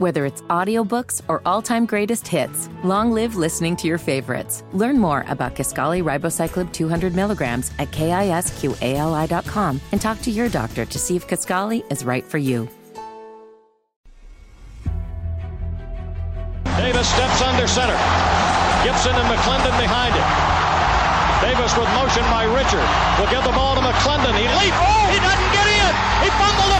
Whether it's audiobooks or all-time greatest hits, long live listening to your favorites. Learn more about Kisqali Ribociclib 200 milligrams at kisqali.com and talk to your doctor to see if Kisqali is right for you. Davis steps under center. Gibson and McClendon behind him. Davis with motion by Richard. Will give the ball to McClendon. He leaps. Oh, he doesn't get in. He fumbled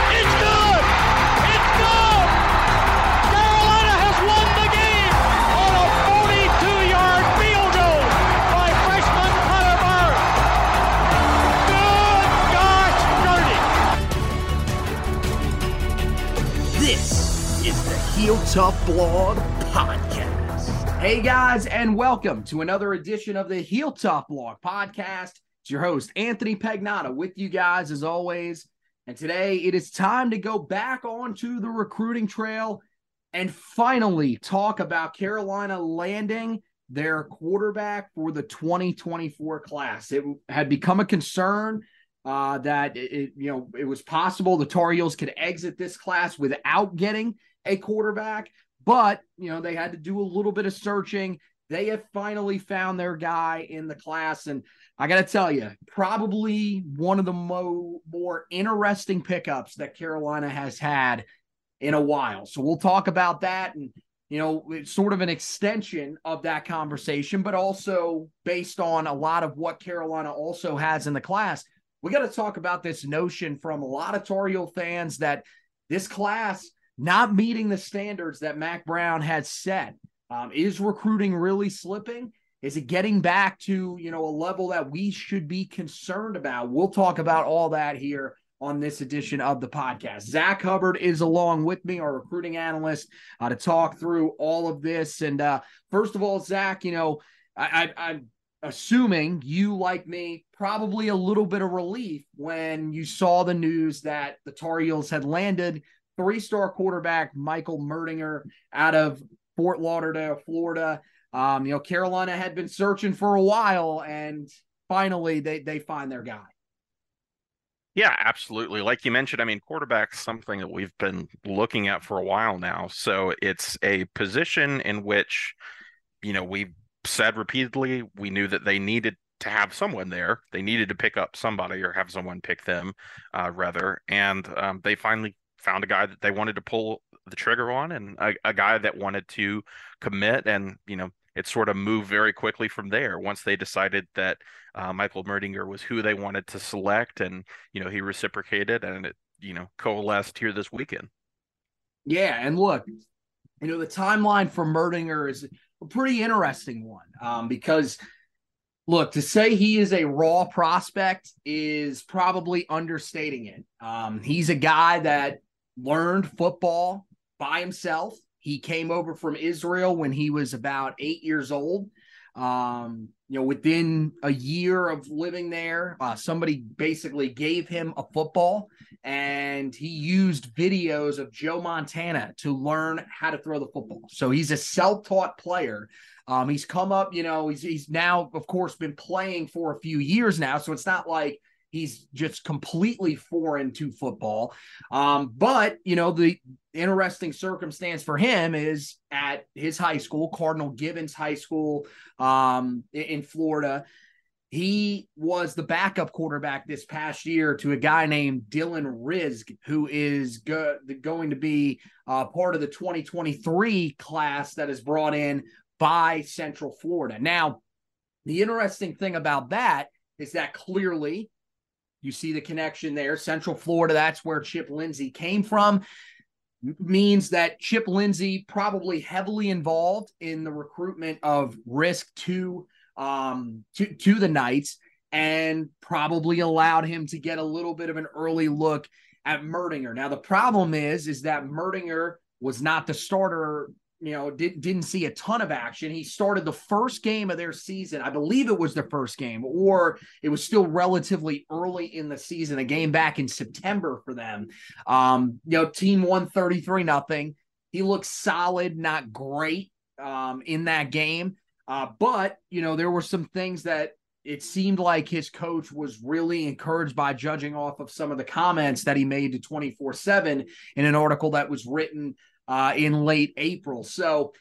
Heel Tough Blog Podcast. Hey guys, and welcome to another edition of the Heel Tough Blog Podcast. It's your host, Anthony Pagnotta, with you guys as always. And today it is time to go back onto the recruiting trail and finally talk about Carolina landing their quarterback for the 2024 class. It had become a concern uh, that it, you know it was possible the Tar Heels could exit this class without getting a quarterback, but you know they had to do a little bit of searching. They have finally found their guy in the class, and I got to tell you, probably one of the mo- more interesting pickups that Carolina has had in a while. So we'll talk about that, and you know, it's sort of an extension of that conversation, but also based on a lot of what Carolina also has in the class we got to talk about this notion from a lot of Tar Heel fans that this class not meeting the standards that Mack Brown has set. Um, is recruiting really slipping? Is it getting back to you know a level that we should be concerned about? We'll talk about all that here on this edition of the podcast. Zack Hubbard is along with me, our recruiting analyst, uh, to talk through all of this. And uh, first of all, Zack, you know, I, I, I'm assuming you, like me, probably a little bit of relief when you saw the news that the Tar Heels had landed three star quarterback Michael Merdinger out of Fort Lauderdale, Florida. Um, you know, Carolina had been searching for a while and finally they they find their guy. Yeah, absolutely. Like you mentioned, I mean, quarterback's something that we've been looking at for a while now. So it's a position in which, you know, we've said repeatedly we knew that they needed to have someone there. They needed to pick up somebody or have someone pick them, uh, rather. And um, they finally found a guy that they wanted to pull the trigger on, and a, a, guy that wanted to commit. And you know, it sort of moved very quickly from there. Once they decided that uh, Michael Merdinger was who they wanted to select, and you know, he reciprocated, and it you know coalesced here this weekend. Yeah, and look, you know, the timeline for Merdinger is a pretty interesting one um, because look to say he is a raw prospect is probably understating it um, he's a guy that learned football by himself. He came over from israel when he was about eight years old. Um, you know within a year of living there uh, somebody basically gave him a football and he used videos of joe montana to learn how to throw the football. So he's a self-taught player. Um, he's come up, you know, he's he's now, of course, been playing for a few years now, so it's not like he's just completely foreign to football. Um, but you know, the interesting circumstance for him is at his high school, Cardinal Gibbons High School, um, in Florida. he was the backup quarterback this past year to a guy named Dylan Rizk, who is go- going to be uh, part of the 2023 class that is brought in by Central Florida. Now, the interesting thing about that is that clearly you see the connection there. Central Florida, that's where Chip Lindsey came from. Means that Chip Lindsey probably heavily involved in the recruitment of Rizk to um, to, to the Knights and probably allowed him to get a little bit of an early look at Merdinger. Now, the problem is, is that Merdinger was not the starter you know, did, didn't see a ton of action. He started the first game of their season. I believe it was the first game, or it was still relatively early in the season, a game back in September for them. Um, you know, team won 33 nothing. He looked solid, not great um, in that game. Uh, but, you know, there were some things that it seemed like his coach was really encouraged by judging off of some of the comments that he made to 24 7 in an article that was written uh, in late April. So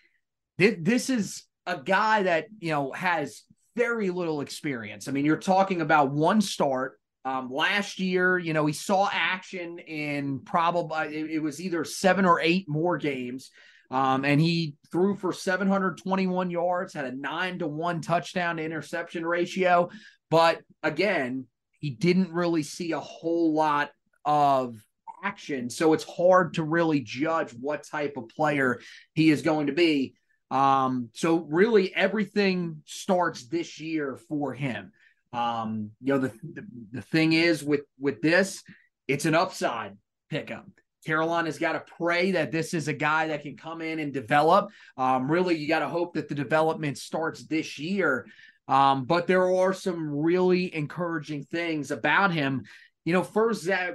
th- this is a guy that, you know, has very little experience. I mean, you're talking about one start. Um, last year, you know, he saw action in probably it, it was either seven or eight more games. Um, and he threw for 721 yards, had a nine to one touchdown to interception ratio. But again, he didn't really see a whole lot of action. So it's hard to really judge what type of player he is going to be. Um, so really everything starts this year for him. Um, you know, the, the, the thing is with with this, it's an upside pickup. Carolina's got to pray that this is a guy that can come in and develop. Um, really, you got to hope that the development starts this year. Um, but there are some really encouraging things about him. You know, first, Zack,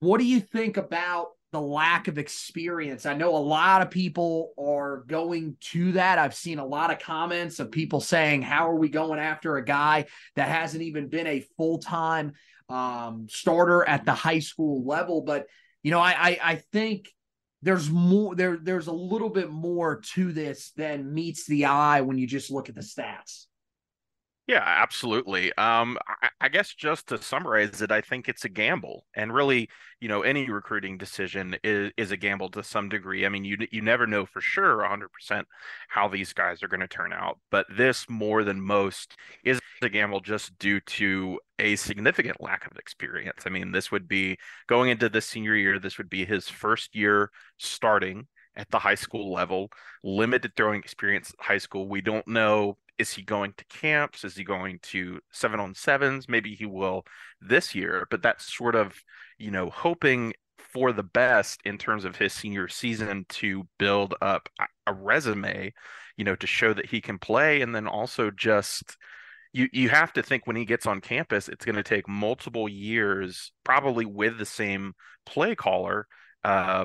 what do you think about the lack of experience? I know a lot of people are going to that. I've seen a lot of comments of people saying, How are we going after a guy that hasn't even been a full time um, starter at the high school level? But you know, I, I, I think there's more there there's a little bit more to this than meets the eye when you just look at the stats. Yeah, absolutely. Um, I, guess just to summarize it, I think it's a gamble, and really, you know, any recruiting decision is, is a gamble to some degree. I mean, you you never know for sure 100% how these guys are going to turn out, but this more than most is a gamble just due to a significant lack of experience. I mean, this would be going into the senior year. This would be his first year starting at the high school level, limited throwing experience at high school. We don't know is he going to camps? Is he going to seven on sevens? Maybe he will this year, but that's sort of, you know, hoping for the best in terms of his senior season to build up a resume, you know, to show that he can play. And then also just, you, you have to think when he gets on campus, it's going to take multiple years, probably with the same play caller, uh,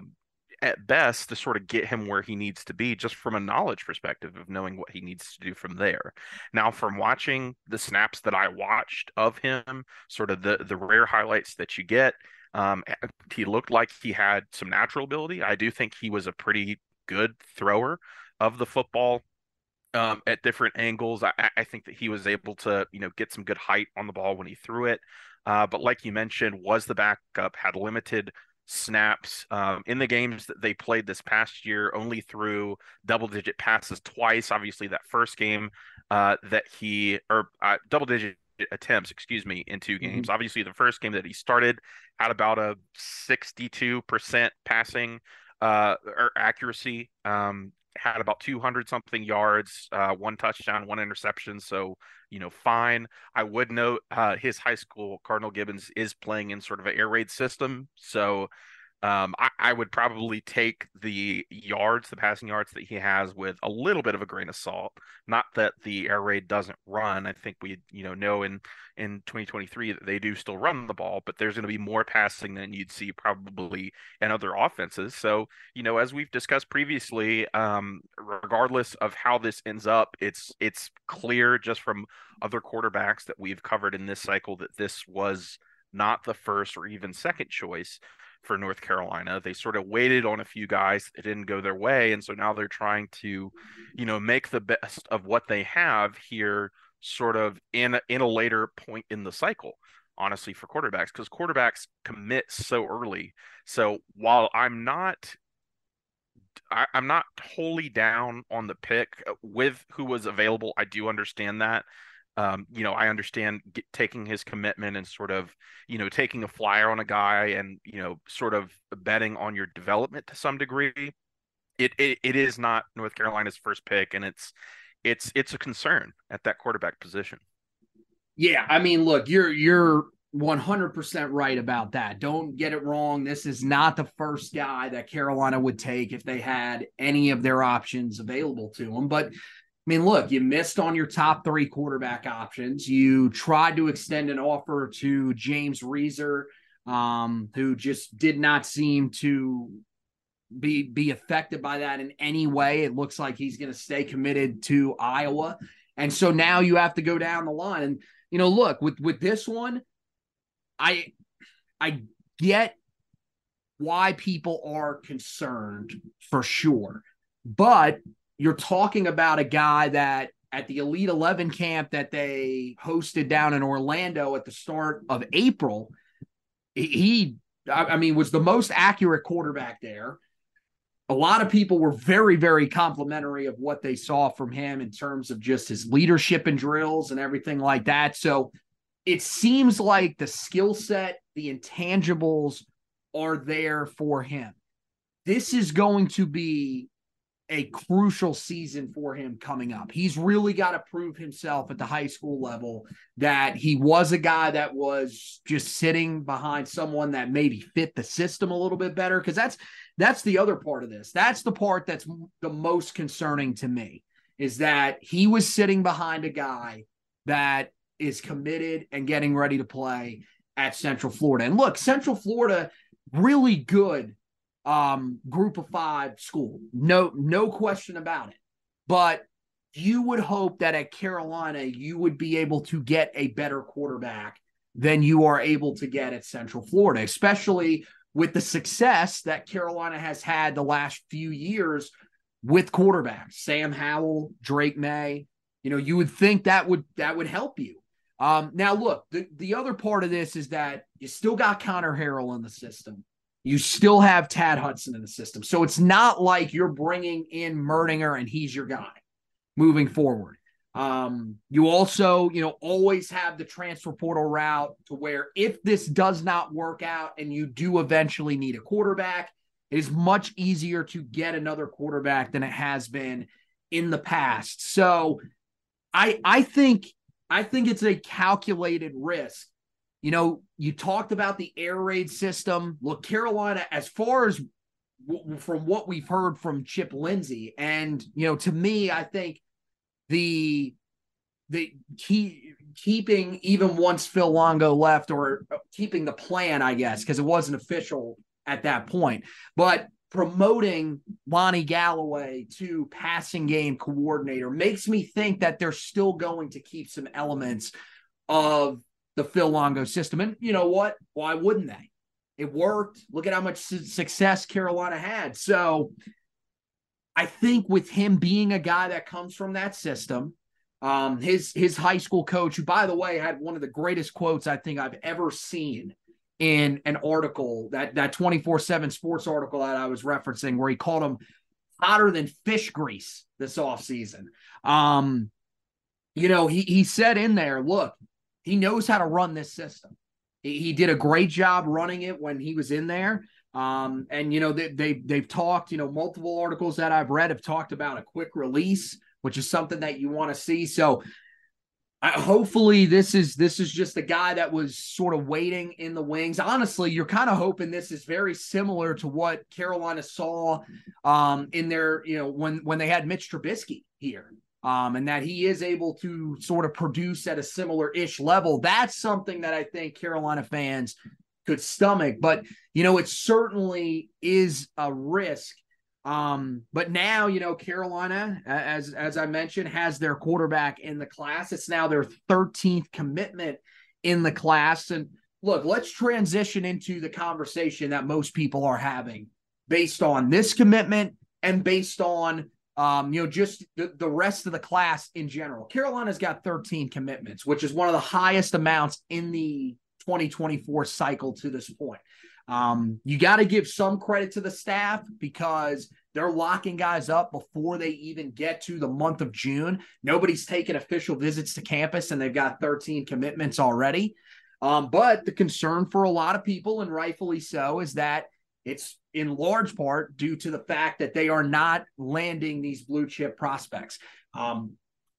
at best to sort of get him where he needs to be just from a knowledge perspective of knowing what he needs to do from there. Now from watching the snaps that I watched of him, sort of the the rare highlights that you get, um, he looked like he had some natural ability. I do think he was a pretty good thrower of the football um, at different angles. I, I, think that he was able to, you know, get some good height on the ball when he threw it. Uh, but like you mentioned, was the backup, had limited snaps um, in the games that they played this past year, only threw double digit passes twice. Obviously, that first game uh, that he, or uh, double digit attempts, excuse me, in two games. Mm-hmm. Obviously, the first game that he started had about a 62% passing uh, or accuracy. Um, had about 200 something yards, uh, one touchdown, one interception. So, you know, fine. I would note uh, his high school, Cardinal Gibbons, is playing in sort of an air raid system. So, um, I, I, would probably take the yards, the passing yards that he has, with a little bit of a grain of salt. Not that the air raid doesn't run. I think we, you know, know in in 2023 that they do still run the ball, but there's going to be more passing than you'd see probably in other offenses. So, you know, as we've discussed previously, um, regardless of how this ends up, it's it's clear just from other quarterbacks that we've covered in this cycle that this was not the first or even second choice for North Carolina. They sort of waited on a few guys. It didn't go their way. And so now they're trying to, you know, make the best of what they have here sort of in a, in a later point in the cycle honestly for quarterbacks because quarterbacks commit so early so while i'm not I, am not wholly down on the pick uh, with who was available i do understand that um, you know i understand get, taking his commitment and sort of you know taking a flyer on a guy and you know sort of betting on your development to some degree it, it it is not north carolina's first pick and it's it's it's a concern at that quarterback position. Yeah, I mean, look, you're you're 100% right about that. Don't get it wrong. This is not the first guy that Carolina would take if they had any of their options available to them. But I mean, look, you missed on your top three quarterback options. You tried to extend an offer to James Reaser, um, who just did not seem to be be affected by that in any way. It looks like he's going to stay committed to Iowa. And so now you have to go down the line. And you know, look, with with this one, I I get why people are concerned for sure. But you're talking about a guy that at the Elite 11 camp that they hosted down in Orlando at the start of April, he I mean was the most accurate quarterback there a lot of people were very, very complimentary of what they saw from him in terms of just his leadership and drills and everything like that. So it seems like the skill set, the intangibles are there for him. This is going to be a crucial season for him coming up. He's really got to prove himself at the high school level that he was a guy that was just sitting behind someone that maybe fit the system a little bit better because that's that's the other part of this. That's the part that's the most concerning to me is that he was sitting behind a guy that is committed and getting ready to play at Central Florida. And look, Central Florida really good um, group of five school. No, no question about it. But you would hope that at Carolina, you would be able to get a better quarterback than you are able to get at Central Florida, especially with the success that Carolina has had the last few years with quarterbacks, Sam Howell, Drake Maye. You know, you would think that would that would help you. Um, now, look, the, the other part of this is that you still got Conner Harrell in the system. You still have Tad Hudson in the system. So it's not like you're bringing in Merdinger and he's your guy moving forward. Um, you also, you know, always have the transfer portal route to where if this does not work out and you do eventually need a quarterback, it is much easier to get another quarterback than it has been in the past. So I I think I think it's a calculated risk. You know, you talked about the air raid system. Look, Carolina, as far as w- from what we've heard from Chip Lindsey, and you know, to me, I think the the key keeping even once Phil Longo left or uh, keeping the plan, I guess, because it wasn't official at that point. But promoting Lonnie Galloway to passing game coordinator makes me think that they're still going to keep some elements of the Phil Longo system. And you know what? Why wouldn't they? It worked. Look at how much success Carolina had. So I think with him being a guy that comes from that system, um, his his high school coach, who by the way had one of the greatest quotes I think I've ever seen in an article that that 24/7 sports article that I was referencing where he called him hotter than fish grease this offseason. Um, you know, he he said in there, look, he knows how to run this system. He, he did a great job running it when he was in there. Um, and you know they, they they've talked. You know, multiple articles that I've read have talked about a quick release, which is something that you want to see. So, I, hopefully, this is this is just a guy that was sort of waiting in the wings. Honestly, you're kind of hoping this is very similar to what Carolina saw um, in their you know when when they had Mitch Trubisky here. Um, and that he is able to sort of produce at a similar ish level. That's something that I think Carolina fans could stomach. But you know, it certainly is a risk. Um, but now, you know, Carolina, as as I mentioned, has their quarterback in the class. It's now their 13th commitment in the class. And look, let's transition into the conversation that most people are having based on this commitment and based on um, you know, just the, the rest of the class in general. Carolina's got 13 commitments, which is one of the highest amounts in the 2024 cycle to this point. Um, you got to give some credit to the staff because they're locking guys up before they even get to the month of June. Nobody's taken official visits to campus and they've got 13 commitments already. Um, but the concern for a lot of people, and rightfully so, is that it's in large part due to the fact that they are not landing these blue chip prospects. Um,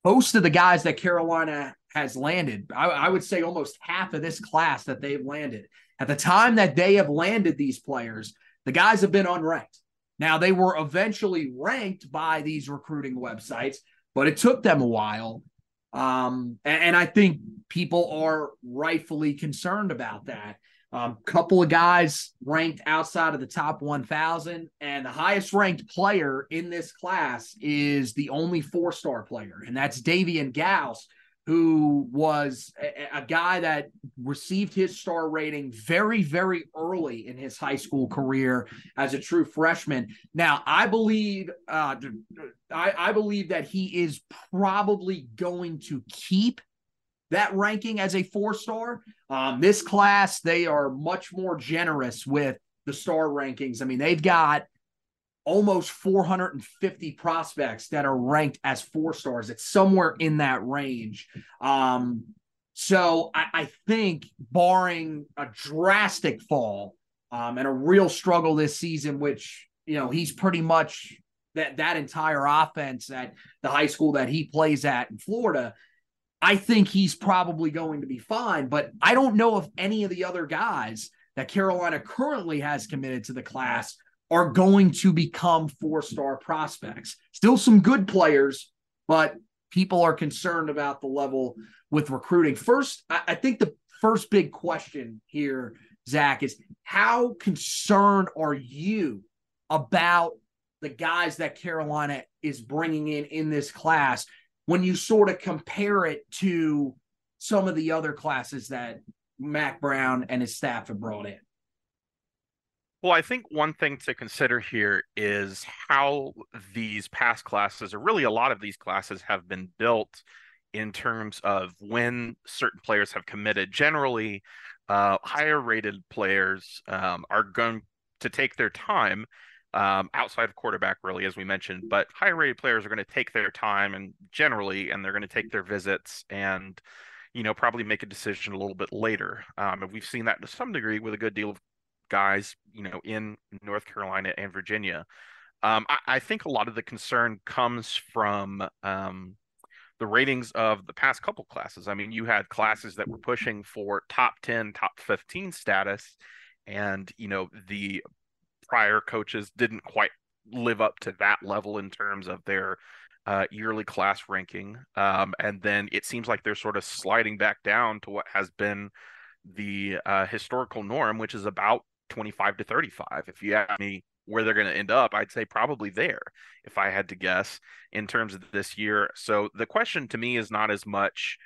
most of the guys that Carolina has landed, I, I, would say almost half of this class that they've landed. At the time that they have landed these players, the guys have been unranked. Now, they were eventually ranked by these recruiting websites, but it took them a while. Um, and, and I think people are rightfully concerned about that. Um, couple of guys ranked outside of the top 1,000, and the highest ranked player in this class is the only four star player, and that's Davian Gauss, who was a, a, guy that received his star rating very, very early in his high school career as a true freshman. Now, I believe, uh, I, I believe that he is probably going to keep that ranking as a four star. Um, this class, they are much more generous with the star rankings. I mean, they've got almost 450 prospects that are ranked as four stars. It's somewhere in that range. Um, so I, I, think, barring a drastic fall um, and a real struggle this season, which you know he's pretty much that that entire offense at the high school that he plays at in Florida I think he's probably going to be fine, but I don't know if any of the other guys that Carolina currently has committed to the class are going to become four star prospects. Still some good players, but people are concerned about the level with recruiting. First, I think the first big question here, Zack, is how concerned are you about the guys that Carolina is bringing in in this class? When you sort of compare it to some of the other classes that Mack Brown and his staff have brought in? Well, I think one thing to consider here is how these past classes, or really a lot of these classes, have been built in terms of when certain players have committed. Generally, uh, higher rated players um, are going to take their time um, outside of quarterback, really, as we mentioned. But high rated players are going to take their time and generally, and they're going to take their visits and, you know, probably make a decision a little bit later. Um, and we've seen that to some degree with a good deal of guys, you know, in North Carolina and Virginia. Um, I, I, think a lot of the concern comes from um, the ratings of the past couple classes. I mean, you had classes that were pushing for top 10, top 15 status. And, you know, the prior coaches didn't quite live up to that level in terms of their uh, yearly class ranking. Um, and then it seems like they're sort of sliding back down to what has been the uh, historical norm, which is about 25 to 35. If you ask me where they're going to end up, I'd say probably there, if I had to guess, in terms of this year. So the question to me is not as much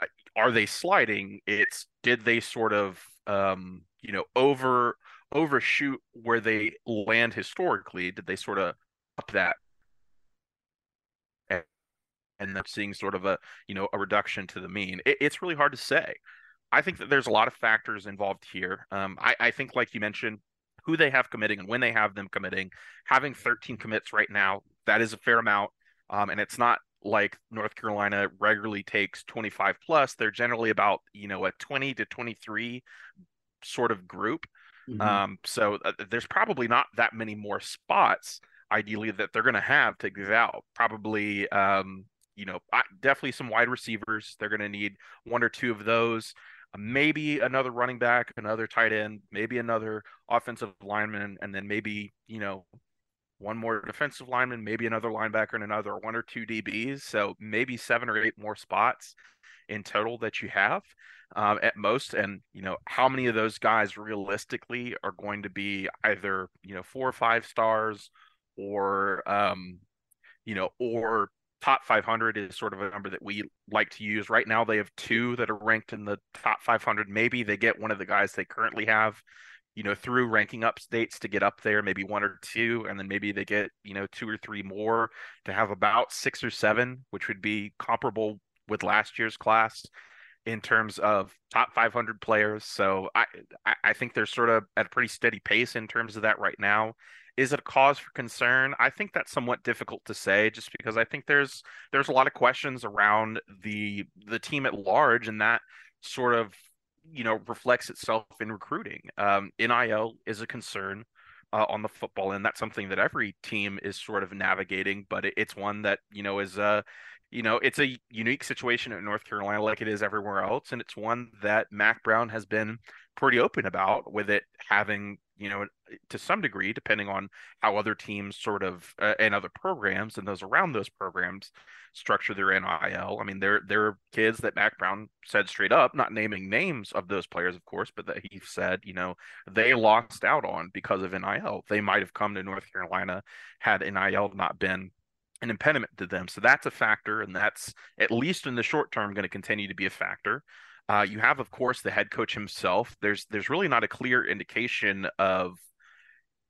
uh, are they sliding, it's did they sort of, um, you know, over overshoot where they land historically? Did they sort of up that and end up seeing sort of a you know a reduction to the mean? It, it's really hard to say. I think that there's a lot of factors involved here. Um, I, I think, like you mentioned, who they have committing and when they have them committing. Having 13 commits right now, that is a fair amount. Um, and it's not like North Carolina regularly takes 25 plus. They're generally about, you know, a 20 to 23 sort of group. Mm-hmm. Um, so uh, there's probably not that many more spots, ideally, that they're going to have to give out. Probably, um, you know, definitely some wide receivers. They're going to need one or two of those. Uh, maybe another running back, another tight end, maybe another offensive lineman, and then maybe you know one more defensive lineman, maybe another linebacker, and another one or two DBs. So maybe seven or eight more spots in total that you have um, at most. And, you know, how many of those guys realistically are going to be either, you know, four or five stars or, um, you know, or top 500 is sort of a number that we like to use. Right now, they have two that are ranked in the top 500. Maybe they get one of the guys they currently have. You know, through ranking up states to get up there, maybe one or two, and then maybe they get, you know, two or three more to have about six or seven, which would be comparable with last year's class in terms of top 500 players. So I I think they're sort of at a pretty steady pace in terms of that right now. Is it a cause for concern? I think that's somewhat difficult to say, just because I think there's there's a lot of questions around the the team at large, and that sort of you know reflects itself in recruiting. Um, NIL is a concern uh, on the football and that's something that every team is sort of navigating. But it, it's one that you know is uh you know it's a unique situation in North Carolina, like it is everywhere else, and it's one that Mack Brown has been pretty open about with it having you know to some degree depending on how other teams sort of uh, and other programs and those around those programs structure their NIL. I mean, there there are kids that Mack Brown said straight up, not naming names of those players, of course, but that he said, you know, they lost out on because of NIL. They might have come to North Carolina had NIL not been an impediment to them. So that's a factor, and that's at least in the short term going to continue to be a factor. Uh, you have, of course, the head coach himself. There's there's really not a clear indication of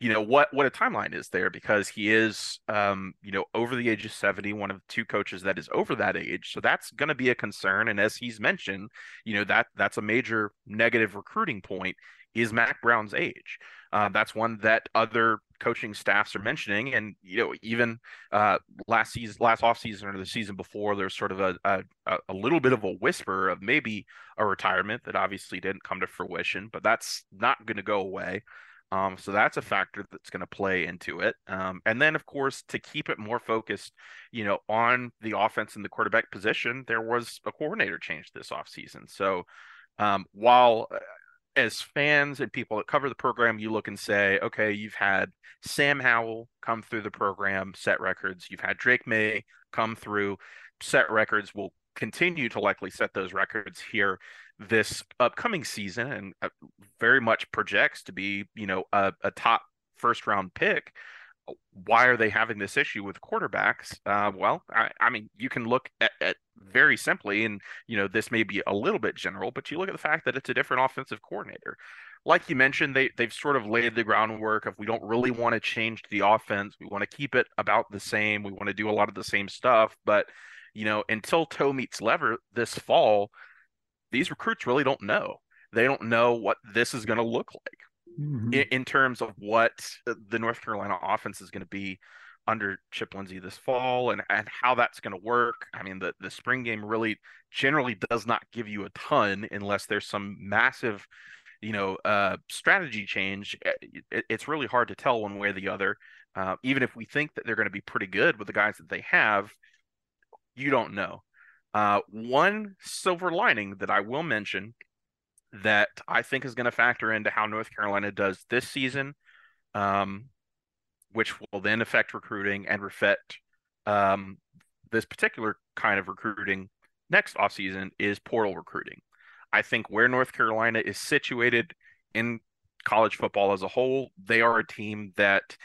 you know what what a timeline is there because he is um, you know over the age of 70 one of two coaches that is over that age so that's going to be a concern and as he's mentioned you know that that's a major negative recruiting point is Mack Brown's age uh, that's one that other coaching staffs are mentioning and you know even uh, last season last offseason or the season before there's sort of a, a a little bit of a whisper of maybe a retirement that obviously didn't come to fruition but that's not going to go away um, so that's a factor that's going to play into it. Um, and then, of course, to keep it more focused, you know, on the offense and the quarterback position, there was a coordinator change this offseason. So um, while uh, as fans and people that cover the program, you look and say, okay, you've had Sam Howell come through the program, set records. You've had Drake Maye come through, set records. Will continue to likely set those records here this upcoming season and uh, very much projects to be, you know, a, a top first round pick. Why are they having this issue with quarterbacks? Uh, well, I, I, mean, you can look at, at, very simply, and you know, this may be a little bit general, but you look at the fact that it's a different offensive coordinator. Like you mentioned, they they've sort of laid the groundwork of we don't really want to change the offense. We want to keep it about the same. We want to do a lot of the same stuff, but you know, until toe meets lever this fall, these recruits really don't know. They don't know what this is going to look like mm-hmm. in, in, terms of what the North Carolina offense is going to be under Chip Lindsey this fall and, and how that's going to work. I mean, the, the spring game really generally does not give you a ton unless there's some massive, you know, uh, strategy change. It, it's really hard to tell one way or the other. Uh, even if we think that they're going to be pretty good with the guys that they have, you don't know. Uh, one silver lining that I will mention that I think is going to factor into how North Carolina does this season, um, which will then affect recruiting and affect um, this particular kind of recruiting next offseason is portal recruiting. I think where North Carolina is situated in college football as a whole, they are a team that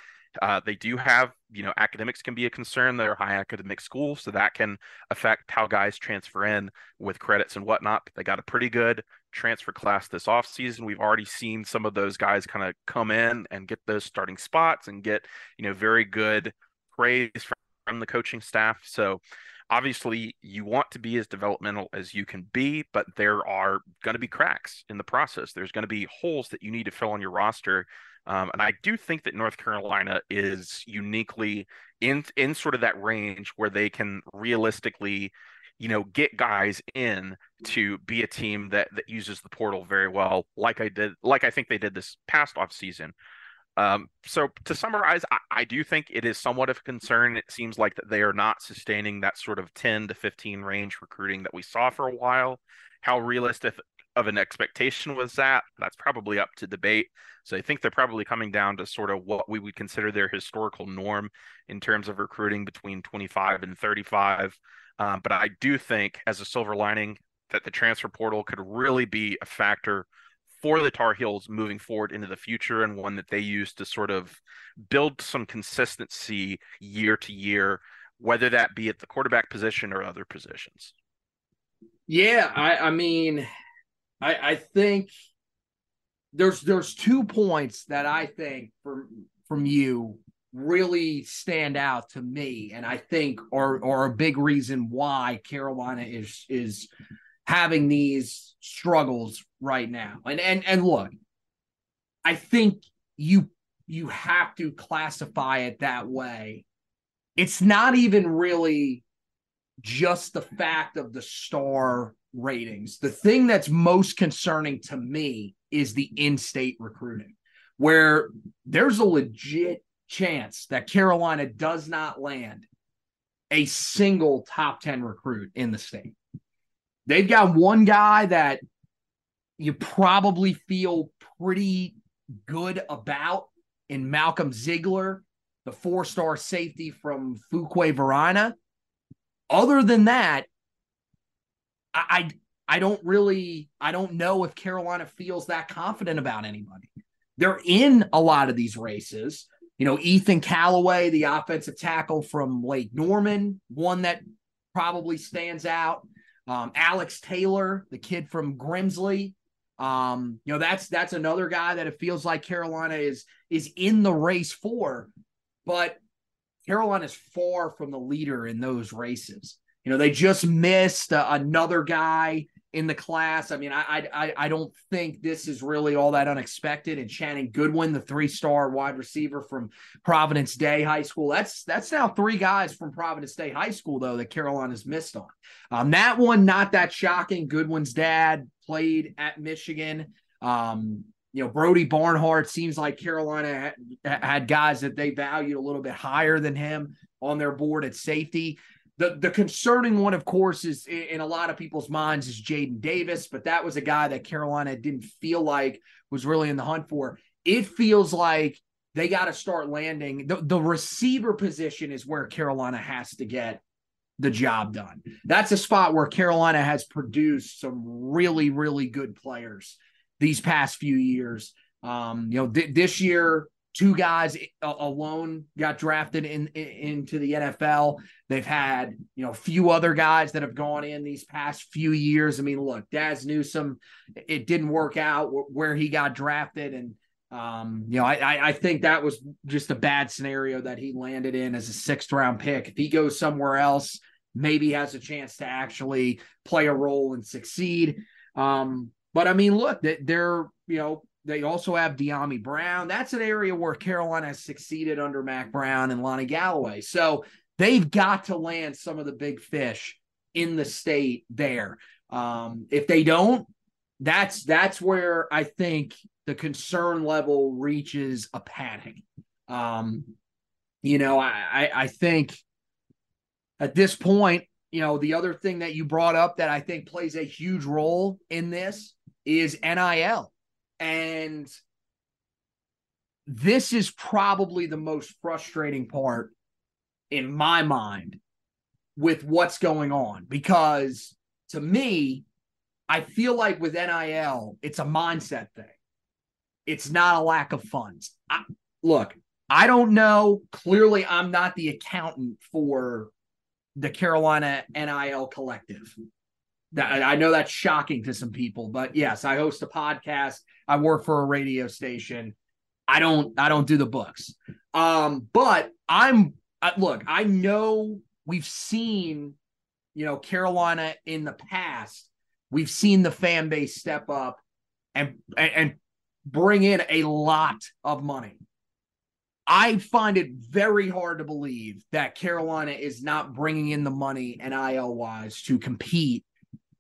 uh, they do have, you know, academics can be a concern. They're high academic schools, so that can affect how guys transfer in with credits and whatnot. They got a pretty good transfer class this offseason. We've already seen some of those guys kind of come in and get those starting spots and get, you know, very good praise from the coaching staff. So obviously you want to be as developmental as you can be, but there are going to be cracks in the process. There's going to be holes that you need to fill on your roster um, and I do think that North Carolina is uniquely in in sort of that range where they can realistically, you know, get guys in to be a team that that uses the portal very well, like I did, like I think they did this past off season. Um, so to summarize, I, I, do think it is somewhat of a concern. It seems like that they are not sustaining that sort of 10 to 15 range recruiting that we saw for a while. How realistic of an expectation was that? That's probably up to debate. So I think they're probably coming down to sort of what we would consider their historical norm in terms of recruiting between 25 and 35. Um, but I do think, as a silver lining, that the transfer portal could really be a factor for the Tar Heels moving forward into the future and one that they use to sort of build some consistency year to year, whether that be at the quarterback position or other positions. Yeah, I, I mean, I, I think there's there's two points that I think from from you really stand out to me, and I think are are a big reason why Carolina is is having these struggles right now. And and and look, I think you you have to classify it that way. It's not even really just the fact of the star ratings. The thing that's most concerning to me is the in-state recruiting, where there's a legit chance that Carolina does not land a single top 10 recruit in the state. They've got one guy that you probably feel pretty good about in Malcolm Ziegler, the four star safety from Fuquay-Varina. Other than that, I, I I don't really I don't know if Carolina feels that confident about anybody. They're in a lot of these races. You know, Ethan Callaway, the offensive tackle from Lake Norman, one that probably stands out. Um, Alex Taylor, the kid from Grimsley. Um, you know, that's that's another guy that it feels like Carolina is is in the race for, but Carolina is far from the leader in those races. You know, they just missed uh, another guy in the class. I mean, I, I I don't think this is really all that unexpected. And Channing Goodwin, the three-star wide receiver from Providence Day High School, that's that's now three guys from Providence Day High School though that Carolina's missed on. Um, that one not that shocking. Goodwin's dad played at Michigan. Um, you know, Brody Barnhart seems like Carolina had, had guys that they valued a little bit higher than him on their board at safety. The the concerning one, of course, is in a lot of people's minds is Jaden Davis, but that was a guy that Carolina didn't feel like was really in the hunt for. It feels like they got to start landing. The, the receiver position is where Carolina has to get the job done. That's a spot where Carolina has produced some really, really good players these past few years. Um, you know, th- this year two guys alone got drafted in, in, into the NFL. They've had you know few other guys that have gone in these past few years. I mean, look, Dazz Newsome, it didn't work out where he got drafted, and um, you know I I think that was just a bad scenario that he landed in as a sixth round pick. If he goes somewhere else, maybe has a chance to actually play a role and succeed. Um, but I mean, look, they're you know they also have Dyami Brown. That's an area where Carolina has succeeded under Mack Brown and Lonnie Galloway. So they've got to land some of the big fish in the state there. Um, if they don't, that's that's where I think the concern level reaches a panic. Um, you know, I, I, I think at this point, you know, the other thing that you brought up that I think plays a huge role in this is NIL. And this is probably the most frustrating part in my mind with what's going on because to me, I feel like with NIL, it's a mindset thing. It's not a lack of funds. I, look, I don't know. Clearly, I'm not the accountant for the Carolina NIL collective. That I know that's shocking to some people, but yes, I host a podcast. I work for a radio station. I don't I don't do the books. Um, but I'm look, I know we've seen, you know, Carolina in the past. We've seen the fan base step up and and bring in a lot of money. I find it very hard to believe that Carolina is not bringing in the money NIL wise to compete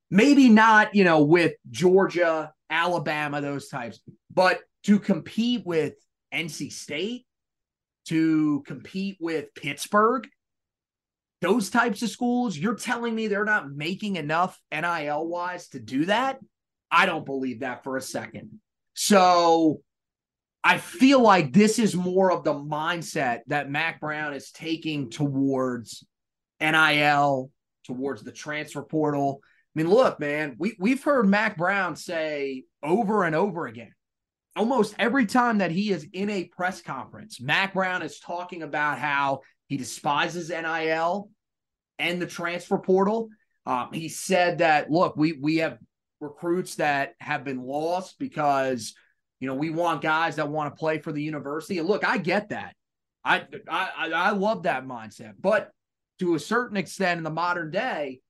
maybe not, you know, with Georgia, Alabama, those types, but to compete with NC State, to compete with Pittsburgh, those types of schools, you're telling me they're not making enough NIL wise to do that? I don't believe that for a second. So I feel like this is more of the mindset that Mack Brown is taking towards NIL, towards the transfer portal. Mean, look, man, we, we've heard Mack Brown say over and over again, almost every time that he is in a press conference, Mack Brown is talking about how he despises NIL and the transfer portal. Um, he said that, look, we, we have recruits that have been lost because You know, we want guys that want to play for the university. And look, I get that. I, I I love that mindset. But to a certain extent in the modern day,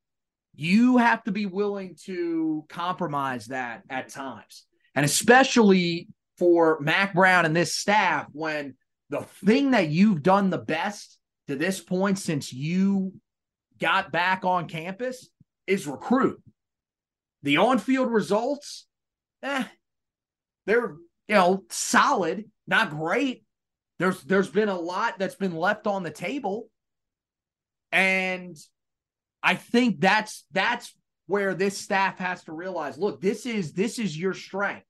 you have to be willing to compromise that at times. And especially for Mack Brown and this staff, when the thing that you've done the best to this point since you got back on campus is recruit. The on-field results, eh, they're you know solid, not great. There's there's been a lot that's been left on the table, and I think that's that's where this staff has to realize. Look, this is this is your strength.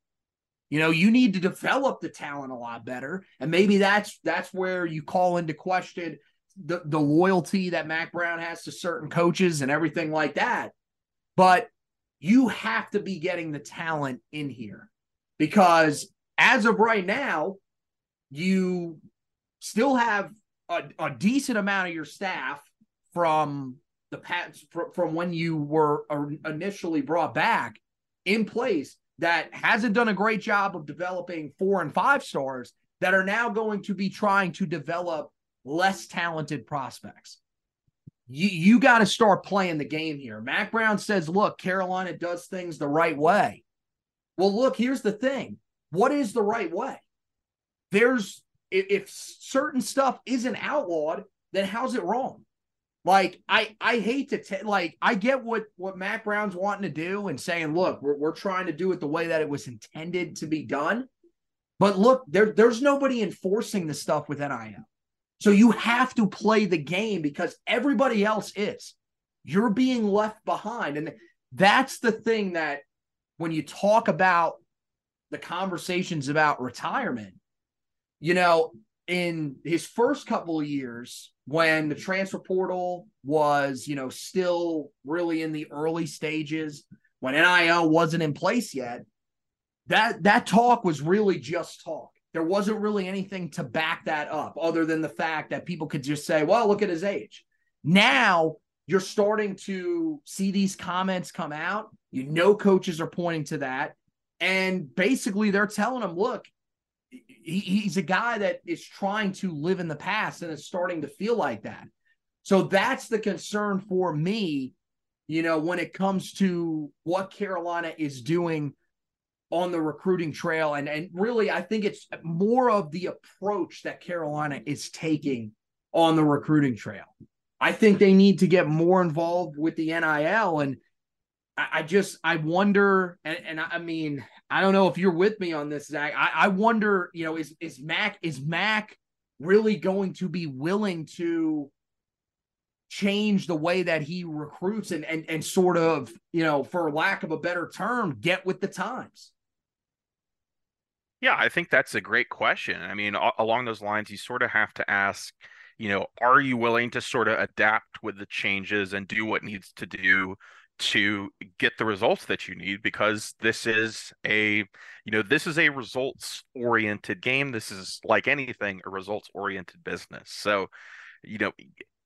You know, you need to develop the talent a lot better, and maybe that's that's where you call into question the the loyalty that Mack Brown has to certain coaches and everything like that. But you have to be getting the talent in here because as of right now, you still have a, a decent amount of your staff from the past from when you were initially brought back in place that hasn't done a great job of developing four and five stars that are now going to be trying to develop less talented prospects. You, you got to start playing the game here. Mack Brown says, look, Carolina does things the right way. Well, look, here's the thing. What is the right way? There's if, if certain stuff isn't outlawed, then how's it wrong? Like I I hate to t- like I get what what Mack Brown's wanting to do and saying, look, we're we're trying to do it the way that it was intended to be done. But look, there there's nobody enforcing the stuff with NIL. So you have to play the game because everybody else is. You're being left behind. And that's the thing that when you talk about the conversations about retirement, you know, in his first couple of years, when the transfer portal was, you know, still really in the early stages, when NIL wasn't in place yet, that that talk was really just talk there wasn't really anything to back that up other than the fact that people could just say, well, look at his age. Now you're starting to see these comments come out. You know, coaches are pointing to that. And basically, they're telling them, look, he, he's a guy that is trying to live in the past and it's starting to feel like that. So that's the concern for me, you know, when it comes to what Carolina is doing on the recruiting trail. And, and really, I think it's more of the approach that Carolina is taking on the recruiting trail. I think they need to get more involved with the NIL. And I, I just, I wonder, and, and I, I mean, I don't know if you're with me on this, Zack. I, I wonder, you know, is is Mack is Mack really going to be willing to change the way that he recruits and and and sort of, you know, for lack of a better term, get with the times? Yeah, I think that's a great question. I mean, a- along those lines, you sort of have to ask, you know, are you willing to sort of adapt with the changes and do what needs to do to get the results that you need? Because this is a, you know, this is a results oriented game. This is like anything, a results oriented business. So, you know,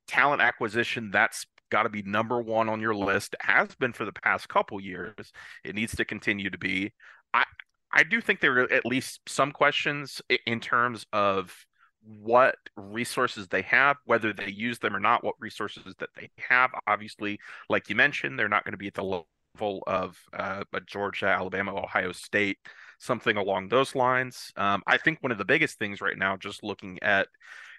talent acquisition, that's got to be number one on your list has been for the past couple years it needs to continue to be I, I do think there are at least some questions in terms of what resources they have, whether they use them or not, what resources that they have. Obviously, like you mentioned, they're not going to be at the level of uh, Georgia, Alabama, Ohio State, something along those lines. Um, I think one of the biggest things right now, just looking at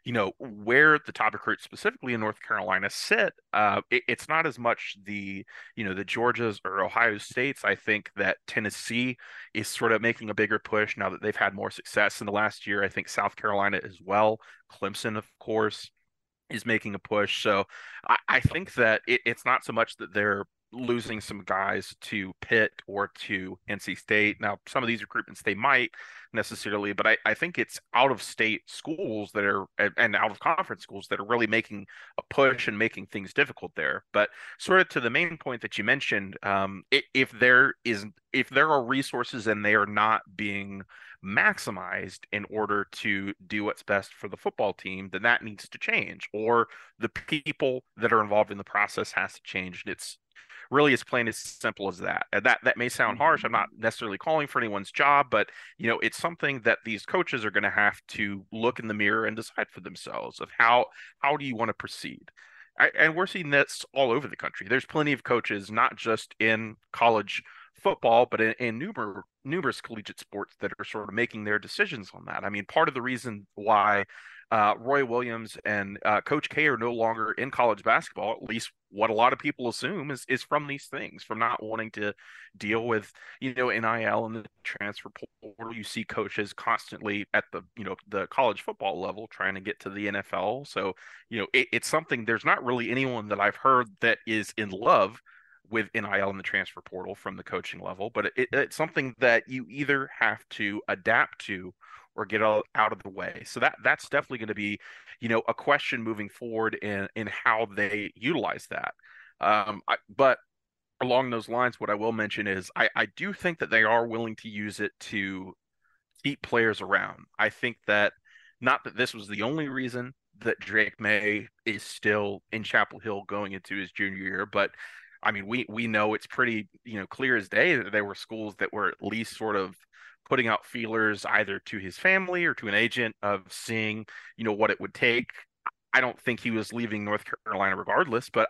you know where the top recruits specifically in North Carolina sit. Uh, it, it's not as much the you know the Georgias or Ohio States. I think that Tennessee is sort of making a bigger push now that they've had more success in the last year. I think South Carolina as well. Clemson, of course is making a push. So I, I think that it, it's not so much that they're losing some guys to Pitt or to NC State. Now, some of these recruitments they might necessarily, but I, I think it's out of state schools that are and out of conference schools that are really making a push and making things difficult there. But sort of to the main point that you mentioned, um, if there is if there are resources and they are not being maximized in order to do what's best for the football team, then that needs to change, or the people that are involved in the process has to change. It's really as plain as simple as that. That that may sound harsh. I'm not mm-hmm. necessarily calling for anyone's job, but you know, it's something that these coaches are going to have to look in the mirror and decide for themselves of how how do you want to proceed. I, and we're seeing this all over the country. There's plenty of coaches, not just in college football, but in, in numerous numerous collegiate sports that are sort of making their decisions on that. I mean, part of the reason why uh, Roy Williams and uh, Coach K are no longer in college basketball, at least what a lot of people assume is is from these things, from not wanting to deal with you know NIL and the transfer portal. You see coaches constantly at the you know the college football level trying to get to the NFL. So you know it, it's something. There's not really anyone that I've heard that is in love with NIL and the transfer portal from the coaching level, but it, it's something that you either have to adapt to or get out, of the way. So that that's definitely going to be, you know, a question moving forward in in how they utilize that. Um, I, but along those lines, what I will mention is I, I do think that they are willing to use it to keep players around. I think that not that this was the only reason that Drake Maye is still in Chapel Hill going into his junior year, but I mean, we we know it's pretty you know clear as day that there were schools that were at least sort of putting out feelers either to his family or to an agent of seeing you know what it would take. I don't think he was leaving North Carolina regardless, but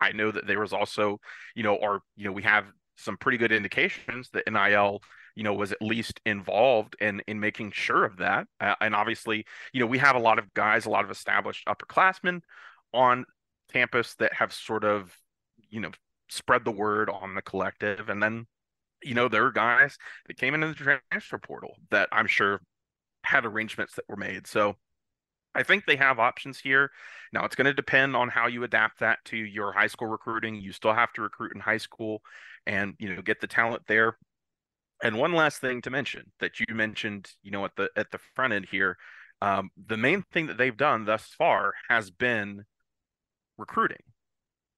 I know that there was also you know or you know we have some pretty good indications that NIL you know was at least involved in in making sure of that uh, and obviously you know we have a lot of guys a lot of established upperclassmen on campus that have sort of you know spread the word on the collective and then you know there are guys that came into the transfer portal that i'm sure had arrangements that were made. So i think they have options here. Now it's going to depend on how you adapt that to your high school recruiting. You still have to recruit in high school and you know get the talent there. And one last thing to mention that you mentioned you know at the at the front end here um, the main thing that they've done thus far has been recruiting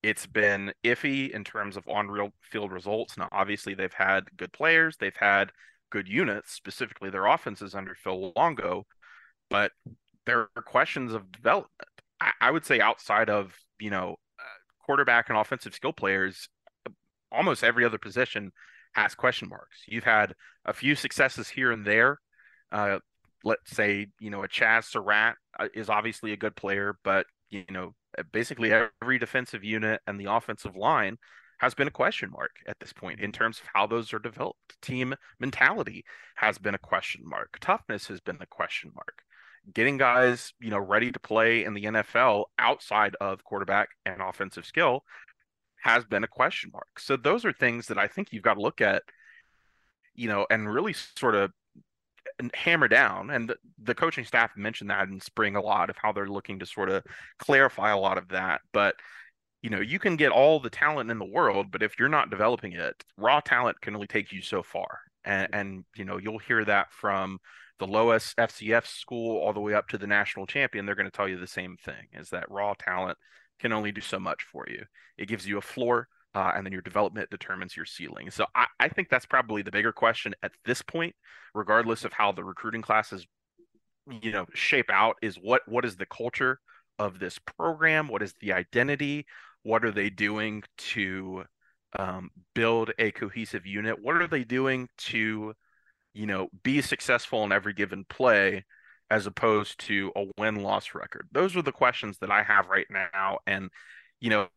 it's been iffy in terms of on real field results. Now, obviously, they've had good players, they've had good units, specifically their offenses under Phil Longo, but there are questions of development. I, I would say outside of you know uh, quarterback and offensive skill players, almost every other position has question marks. You've had a few successes here and there. Uh, let's say you know a Chazz Surratt uh, is obviously a good player, but you know Uh, basically every defensive unit and the offensive line has been a question mark at this point in terms of how those are developed. Team mentality has been a question mark. Toughness has been a question mark. Getting guys, you know, ready to play in the NFL outside of quarterback and offensive skill has been a question mark. So those are things that I think you've got to look at, you know, and really sort of hammer down and the, the, coaching staff mentioned that in spring a lot of how they're looking to sort of clarify a lot of that but you know you can get all the talent in the world but if you're not developing it raw talent can only take you so far and, and you know you'll hear that from the lowest FCS school all the way up to the national champion they're going to tell you the same thing is that raw talent can only do so much for you. It gives you a floor uh, and then your development determines your ceiling. So I, I think that's probably the bigger question at this point, regardless of how the recruiting classes, you know, shape out. Is what what is the culture of this program? What is the identity? What are they doing to um, build a cohesive unit? What are they doing to, you know, be successful in every given play? as opposed to a win loss record? Those are the questions that I have right now. And, you know,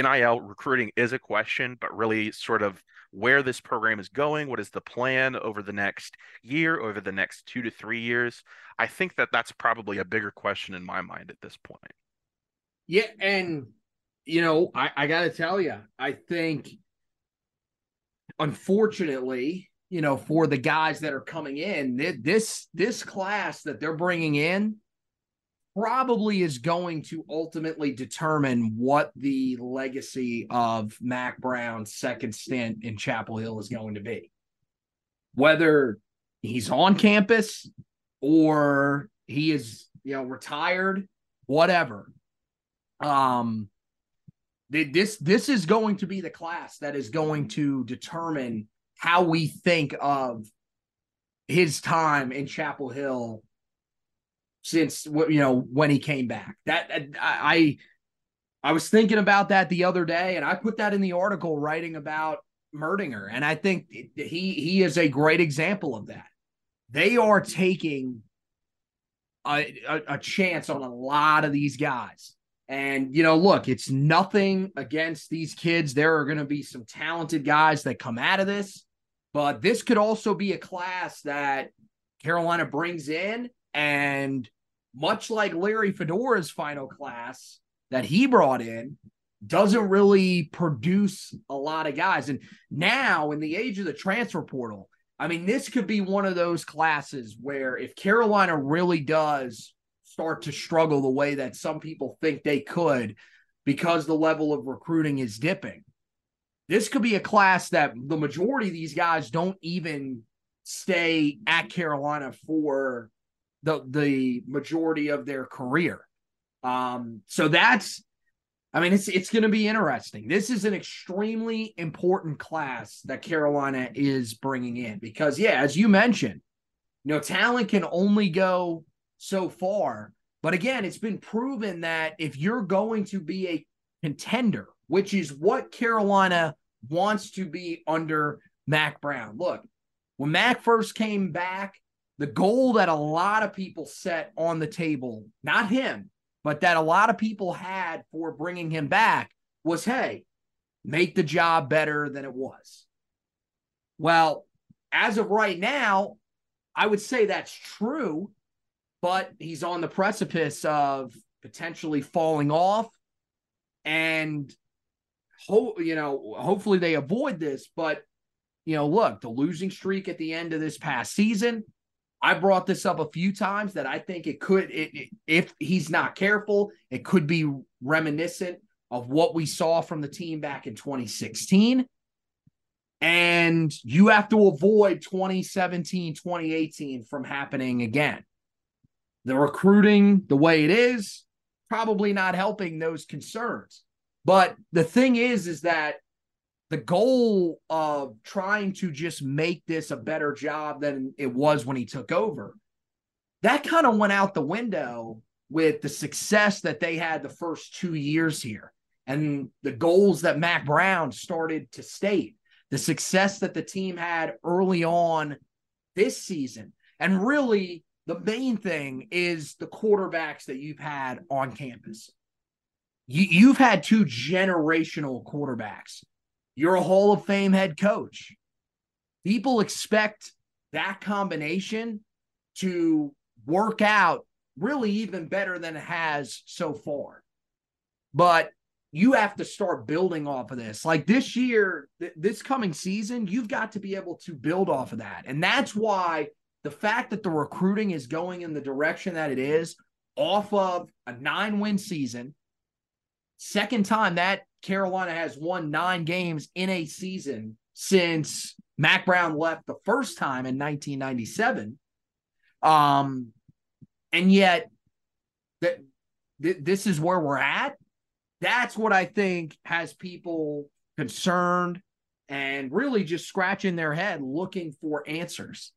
NIL recruiting is a question, but really sort of where this program is going, what is the plan over the next year, over the next two to three years? I think that that's probably a bigger question in my mind at this point. Yeah, and you know, I, I got to tell you, I think, unfortunately, you know, for the guys that are coming in, this this class that they're bringing in probably is going to ultimately determine what the legacy of Mack Brown's second stint in Chapel Hill is going to be. Whether he's on campus or he is, you know, retired, whatever. Um this this is going to be the class that is going to determine how we think of his time in Chapel Hill since you know when he came back. That I I was thinking about that the other day, and I put that in the article writing about Merdinger, and I think he he is a great example of that. They are taking a, a, a chance on a lot of these guys. And, you know, look, it's nothing against these kids. There are going to be some talented guys that come out of this, but this could also be a class that Carolina brings in. And much like Larry Fedora's final class that he brought in, doesn't really produce a lot of guys. And now, in the age of the transfer portal, I mean, this could be one of those classes where if Carolina really does start to struggle the way that some people think they could because the level of recruiting is dipping, this could be a class that the majority of these guys don't even stay at Carolina for the the majority of their career. Um, so that's I mean, it's it's going to be interesting. This is an extremely important class that Carolina is bringing in because, yeah, as you mentioned, you know, talent can only go so far. But again, it's been proven that if you're going to be a contender, which is what Carolina wants to be under Mack Brown. Look, when Mack first came back, the goal that a lot of people set on the table, not him, but that a lot of people had for bringing him back was hey, make the job better than it was. Well, as of right now, I would say that's true, but he's on the precipice of potentially falling off and you know, hopefully they avoid this, but you know, look, the losing streak at the end of this past season, I brought this up a few times that I think it could, it, it, if he's not careful, it could be reminiscent of what we saw from the team back in 2016. And you have to avoid 2017, 2018 from happening again. The recruiting, the way it is, probably not helping those concerns. But the thing is, is that the goal of trying to just make this a better job than it was when he took over, that kind of went out the window with the success that they had the first two years here and the goals that Mack Brown started to state, the success that the team had early on this season. And really, the main thing is the quarterbacks that you've had on campus. You, you've had two generational quarterbacks you're a Hall of Fame head coach. People expect that combination to work out really even better than it has so far. But you have to start building off of this. Like this year, th- this coming season, you've got to be able to build off of that. And that's why the fact that the recruiting is going in the direction that it is off of a nine win season, second time that Carolina has won nine games in a season since Mack Brown left the first time in 1997. Um, and yet that th- this is where we're at. That's what I think has people concerned and really just scratching their head looking for answers.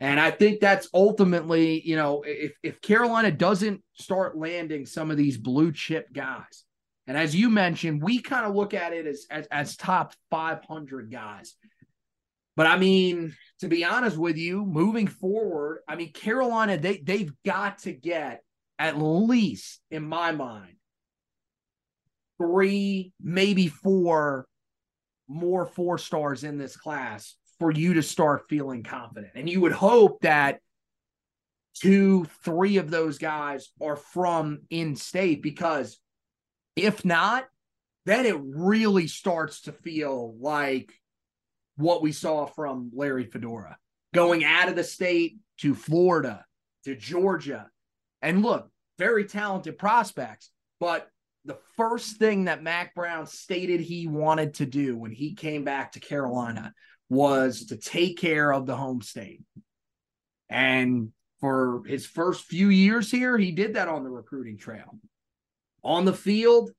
And I think that's ultimately, you know, if if Carolina doesn't start landing some of these blue chip guys, and as you mentioned, we kind of look at it as, as, as top 500 guys. But I mean, to be honest with you, moving forward, I mean, Carolina, they they've got to get at least, in my mind, three, maybe four more four stars in this class for you to start feeling confident. And you would hope that two, three of those guys are from in state because if not, then it really starts to feel like what we saw from Larry Fedora going out of the state to Florida to Georgia. And look, very talented prospects. But the first thing that Mack Brown stated he wanted to do when he came back to Carolina was to take care of the home state. And for his first few years here, he did that on the recruiting trail. On the field,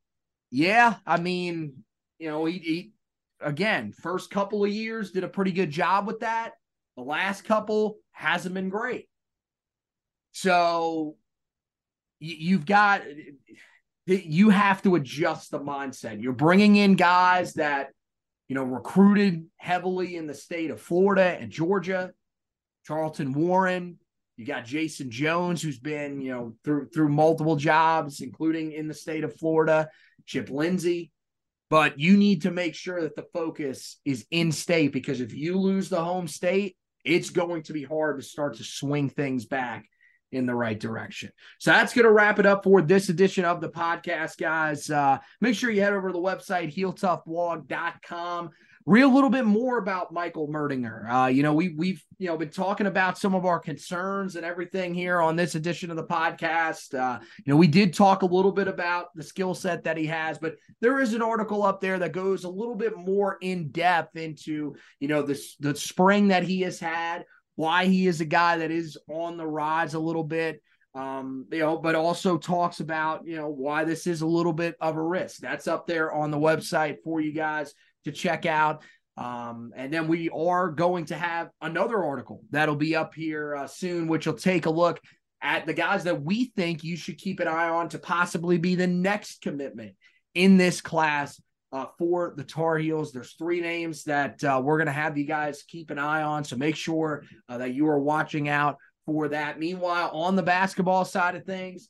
yeah, I mean, you know, he, he again, first couple of years did a pretty good job with that. The last couple hasn't been great. So you've got you have to adjust the mindset. You're bringing in guys that, you know, recruited heavily in the state of Florida and Georgia, Charlton Warren. You got Jason Jones, who's been, you know, through through multiple jobs, including in the state of Florida, Chip Lindsey. But you need to make sure that the focus is in state because if you lose the home state, it's going to be hard to start to swing things back in the right direction. So that's going to wrap it up for this edition of the podcast, guys. Uh, make sure you head over to the website, heeltoughblog.com. Read a little bit more about Michael Merdinger. Uh, you know, we we've you know been talking about some of our concerns and everything here on this edition of the podcast. Uh, you know, we did talk a little bit about the skill set that he has, but there is an article up there that goes a little bit more in depth into you know the the spring that he has had, why he is a guy that is on the rise a little bit. Um, you know, but also talks about, you know, why this is a little bit of a risk. That's up there on the website for you guys to check out. Um, and then we are going to have another article that'll be up here uh, soon, which will take a look at the guys that we think you should keep an eye on to possibly be the next commitment in this class uh, for the Tar Heels. There's three names that uh, we're going to have you guys keep an eye on. So make sure uh, that you are watching out for that. Meanwhile, on the basketball side of things,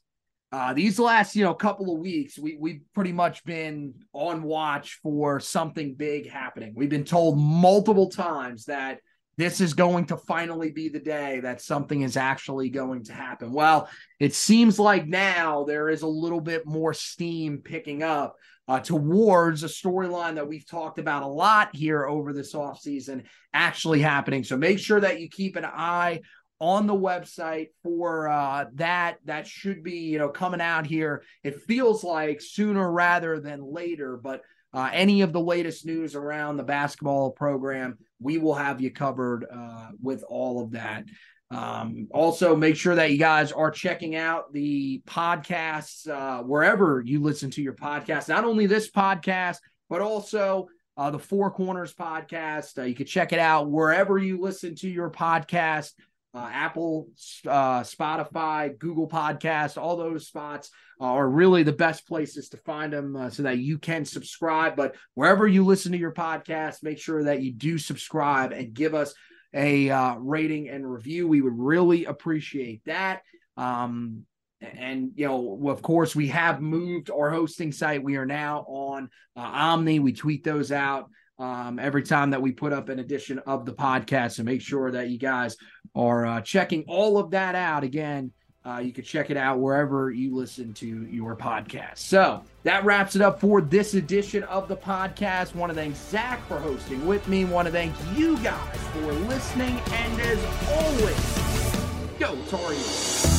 uh, these last you know couple of weeks, we we've pretty much been on watch for something big happening. We've been told multiple times that this is going to finally be the day that something is actually going to happen. Well, it seems like now there is a little bit more steam picking up uh, towards a storyline that we've talked about a lot here over this offseason actually happening. So make sure that you keep an eye on the website for uh, that. That should be, you know, coming out here. It feels like sooner rather than later, but uh, any of the latest news around the basketball program, we will have you covered uh, with all of that. Um, also, make sure that you guys are checking out the podcasts uh, wherever you listen to your podcast. Not only this podcast, but also uh, the Four Corners podcast. Uh, you can check it out wherever you listen to your podcast. Uh, Apple, uh, Spotify, Google Podcasts, all those spots are really the best places to find them uh, so that you can subscribe. But wherever you listen to your podcast, make sure that you do subscribe and give us a uh, rating and review. We would really appreciate that. Um, and you know, of course, we have moved our hosting site. We are now on uh, Omny. We tweet those out um, every time that we put up an edition of the podcast. So make sure that you guys are uh, checking all of that out. Again, uh, you can check it out wherever you listen to your podcast. So that wraps it up for this edition of the podcast. Want to thank Zack for hosting with me. Want to thank you guys for listening. And as always, go Tar